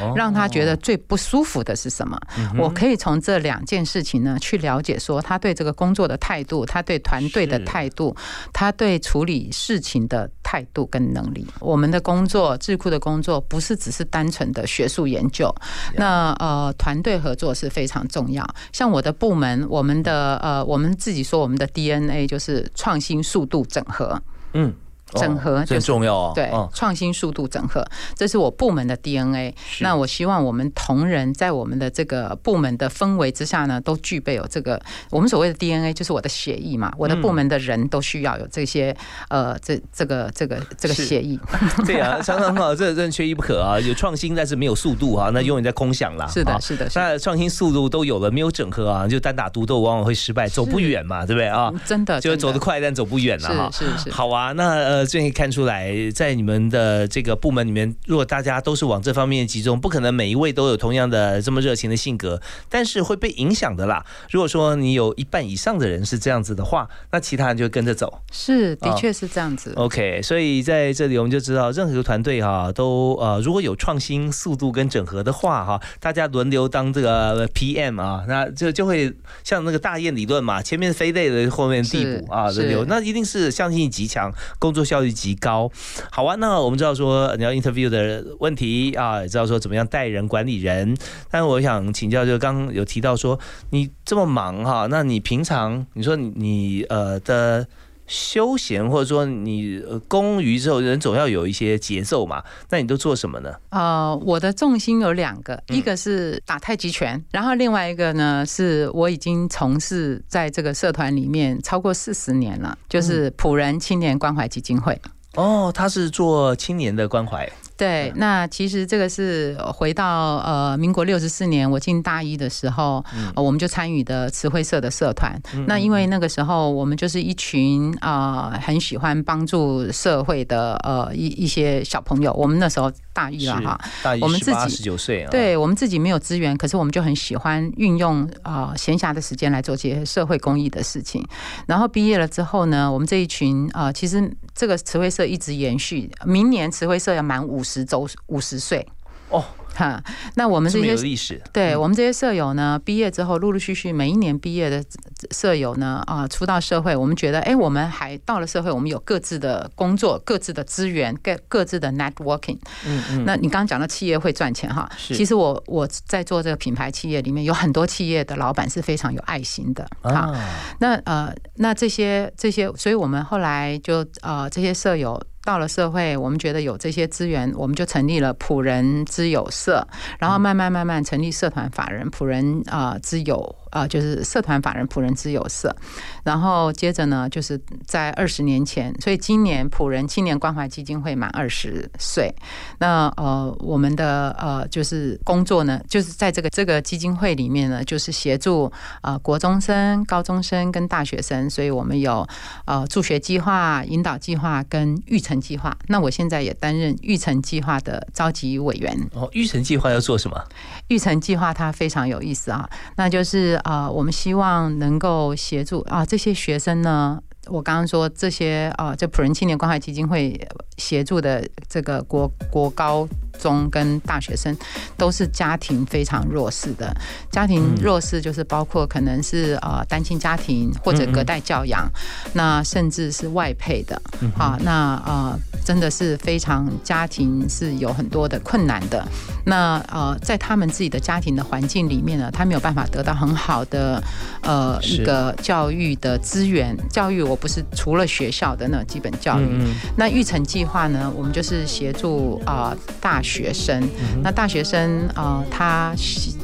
哦让他觉得最不舒服的是什么？我可以从这两件事情呢去了解，说他对这个工作的态度，他对团队的态度，他对处理事情的态度跟能力。我们的工作，智库的工作不是只是单纯的学术研究，那呃团队合作是非常重要。像我的部门，我们的呃我们自己说我们的 DNA 就是创新、速度、整合。嗯。整合这很重要哦。对嗯，创新速度整合，这是我部门的 DNA。那我希望我们同仁在我们的这个部门的氛围之下呢，都具备有这个我们所谓的 DNA，就是我的协议嘛。我的部门的人都需要有这些呃，这这个这个这个是血液。对啊，常常啊，这这缺一不可啊。有创新，但是没有速度啊，那永远在空想啦。是的啊是的那创新速度都有了，没有整合啊，就单打独斗，往往会失败，走不远嘛，对不对啊？真的就是走得快，但走不远了哈。是是是好啊，那呃，这可以看出来，在你们的这个部门里面，如果大家都是往这方面集中，不可能每一位都有同样的这么热情的性格，但是会被影响的啦。如果说你有一半以上的人是这样子的话，那其他人就跟着走。是，的啊确是这样子。OK，所以在这里我们就知道，任何一个团队哈、都呃如果有创新、速度跟整合的话哈、大家轮流当这个 PM 啊，那就就会像那个大雁理论嘛，前面飞累了，后面递补啊，轮流，那一定是向心力极强，工作效效率极高。好啊，那我们知道说你要 interview 的问题啊，也知道说怎么样带人、管理人，但我想请教，就刚刚有提到说你这么忙哈、那你平常你说你你呃的。休闲或者说你呃工余之后，人总要有一些节奏嘛。那你都做什么呢？呃，我的重心有两个，嗯一个是打太极拳，然后另外一个呢是我已经从事在这个社团里面超过四十年了，就是普仁青年关怀基金会。哦，他是做青年的关怀。对，那其实这个是回到呃民国六十四年我进大一的时候，呃我们就参与的词汇社的社团。嗯。那因为那个时候我们就是一群啊、呃很喜欢帮助社会的呃一一些小朋友，我们那时候大一了哈，大。一我们自18己19岁啊。对我们自己没有资源，可是我们就很喜欢运用啊闲暇的时间来做这些社会公益的事情。然后毕业了之后呢，我们这一群啊、呃其实这个词汇社一直延续，明年词汇社要满五十周五十岁哦。哈，那我们这些有历史，对我们这些舍友呢，毕业之后陆陆续续每一年毕业的舍友呢，啊、出到社会，我们觉得，哎，我们还到了社会，我们有各自的工作、各自的资源、各各自的 networking。嗯嗯那你刚刚讲到企业会赚钱哈，其实我我在做这个品牌企业里面，有很多企业的老板是非常有爱心的哈。啊，那呃，那这些这些，所以我们后来就呃，这些舍友到了社会，我们觉得有这些资源，我们就成立了普仁之友社，然后慢慢慢慢成立社团法人普仁啊之友啊，就是社团法人普仁之友社，然后接着呢，就是在二十年前，所以今年普仁青年关怀基金会满二十岁，那呃，我们的呃就是工作呢，就是在这个这个基金会里面呢，就是协助呃国中生、高中生跟大学生，所以我们有呃助学计划、引导计划跟育成计划。那我现在也担任育成计划的召集委员。哦，育成计划要做什么？育成计划它非常有意思啊，那就是呃，我们希望能够协助啊这些学生呢。我刚刚说这些啊，这普仁青年关怀基金会协助的这个国国高中跟大学生，都是家庭非常弱势的。家庭弱势就是包括可能是呃单亲家庭或者隔代教养，那甚至是外配的啊，那呃真的是非常家庭是有很多的困难的。那呃，在他们自己的家庭的环境里面呢，他没有办法得到很好的呃一个教育的资源。教育我不是除了学校的那种基本教育，嗯嗯那育成计划呢，我们就是协助啊、呃大学生。那大学生啊、呃他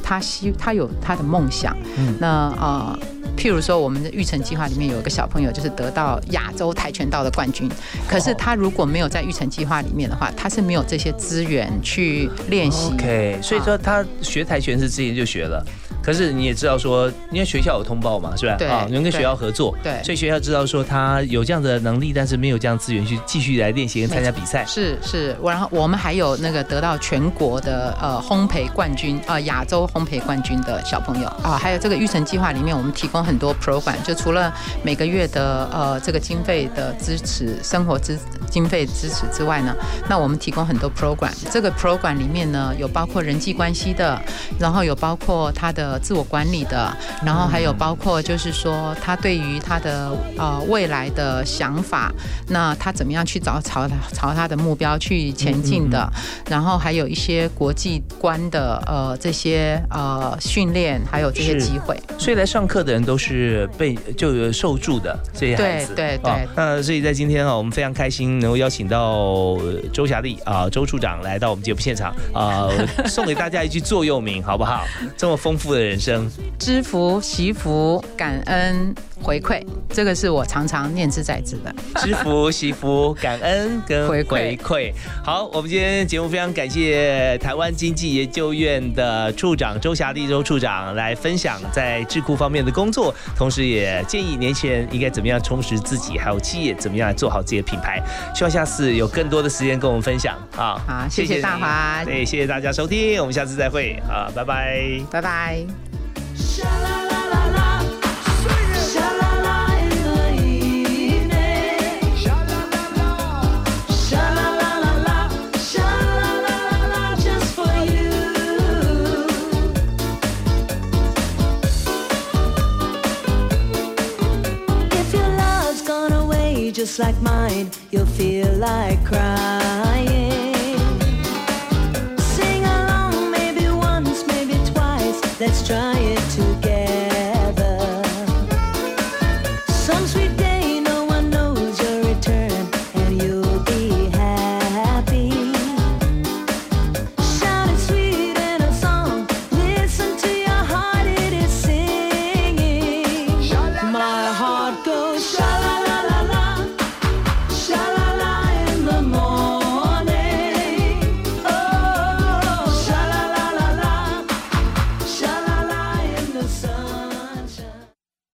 他希他有他的梦想，嗯那呃。譬如说，我们的育成计划里面有一个小朋友，就是得到亚洲跆拳道的冠军。可是他如果没有在育成计划里面的话，他是没有这些资源去练习。OK，所以说他学跆拳是之前就学了，可是你也知道说，因为学校有通报嘛，是吧？对啊，能跟学校合作，对所以学校知道说他有这样的能力，但是没有这样资源去继续来练习跟参加比赛。是是，我然后我们还有那个得到全国的呃烘焙冠军啊，亚、洲烘焙冠军的小朋友啊，还有这个育成计划里面，我们提供很多 program，就除了每个月的呃这个经费的支持，生活支经费支持之外呢，那我们提供很多 program。这个 program 里面呢，有包括人际关系的，然后有包括他的自我管理的，然后还有包括就是说他对于他的呃未来的想法，那他怎么样去找朝朝他的目标去前进的，然后还有一些国际观的呃这些呃训练，还有这些机会。所以来上课的人都是被就有受助的这些孩子，对对对。啊那所以在今天啊，我们非常开心能够邀请到呃周霞丽啊周处长来到我们节目现场啊，送给大家一句座右铭好不好？这么丰富的人生，知福、惜福、感恩、回馈，这个是我常常念之在之的。知福、惜福、感恩跟回回馈。好，我们今天节目非常感谢台湾经济研究院的处长周霞丽周处长来分享在智库方面的工作，同时也建议年轻人应该怎么样充实自己，还有企业怎么样来做好自己的品牌。希望下次有更多的时间跟我们分享啊！好，谢谢大你华，对，谢谢大家收听，我们下次再会啊，拜拜，拜拜。Like mine, you'll feel like crying. Sing along, maybe once, maybe twice. Let's try it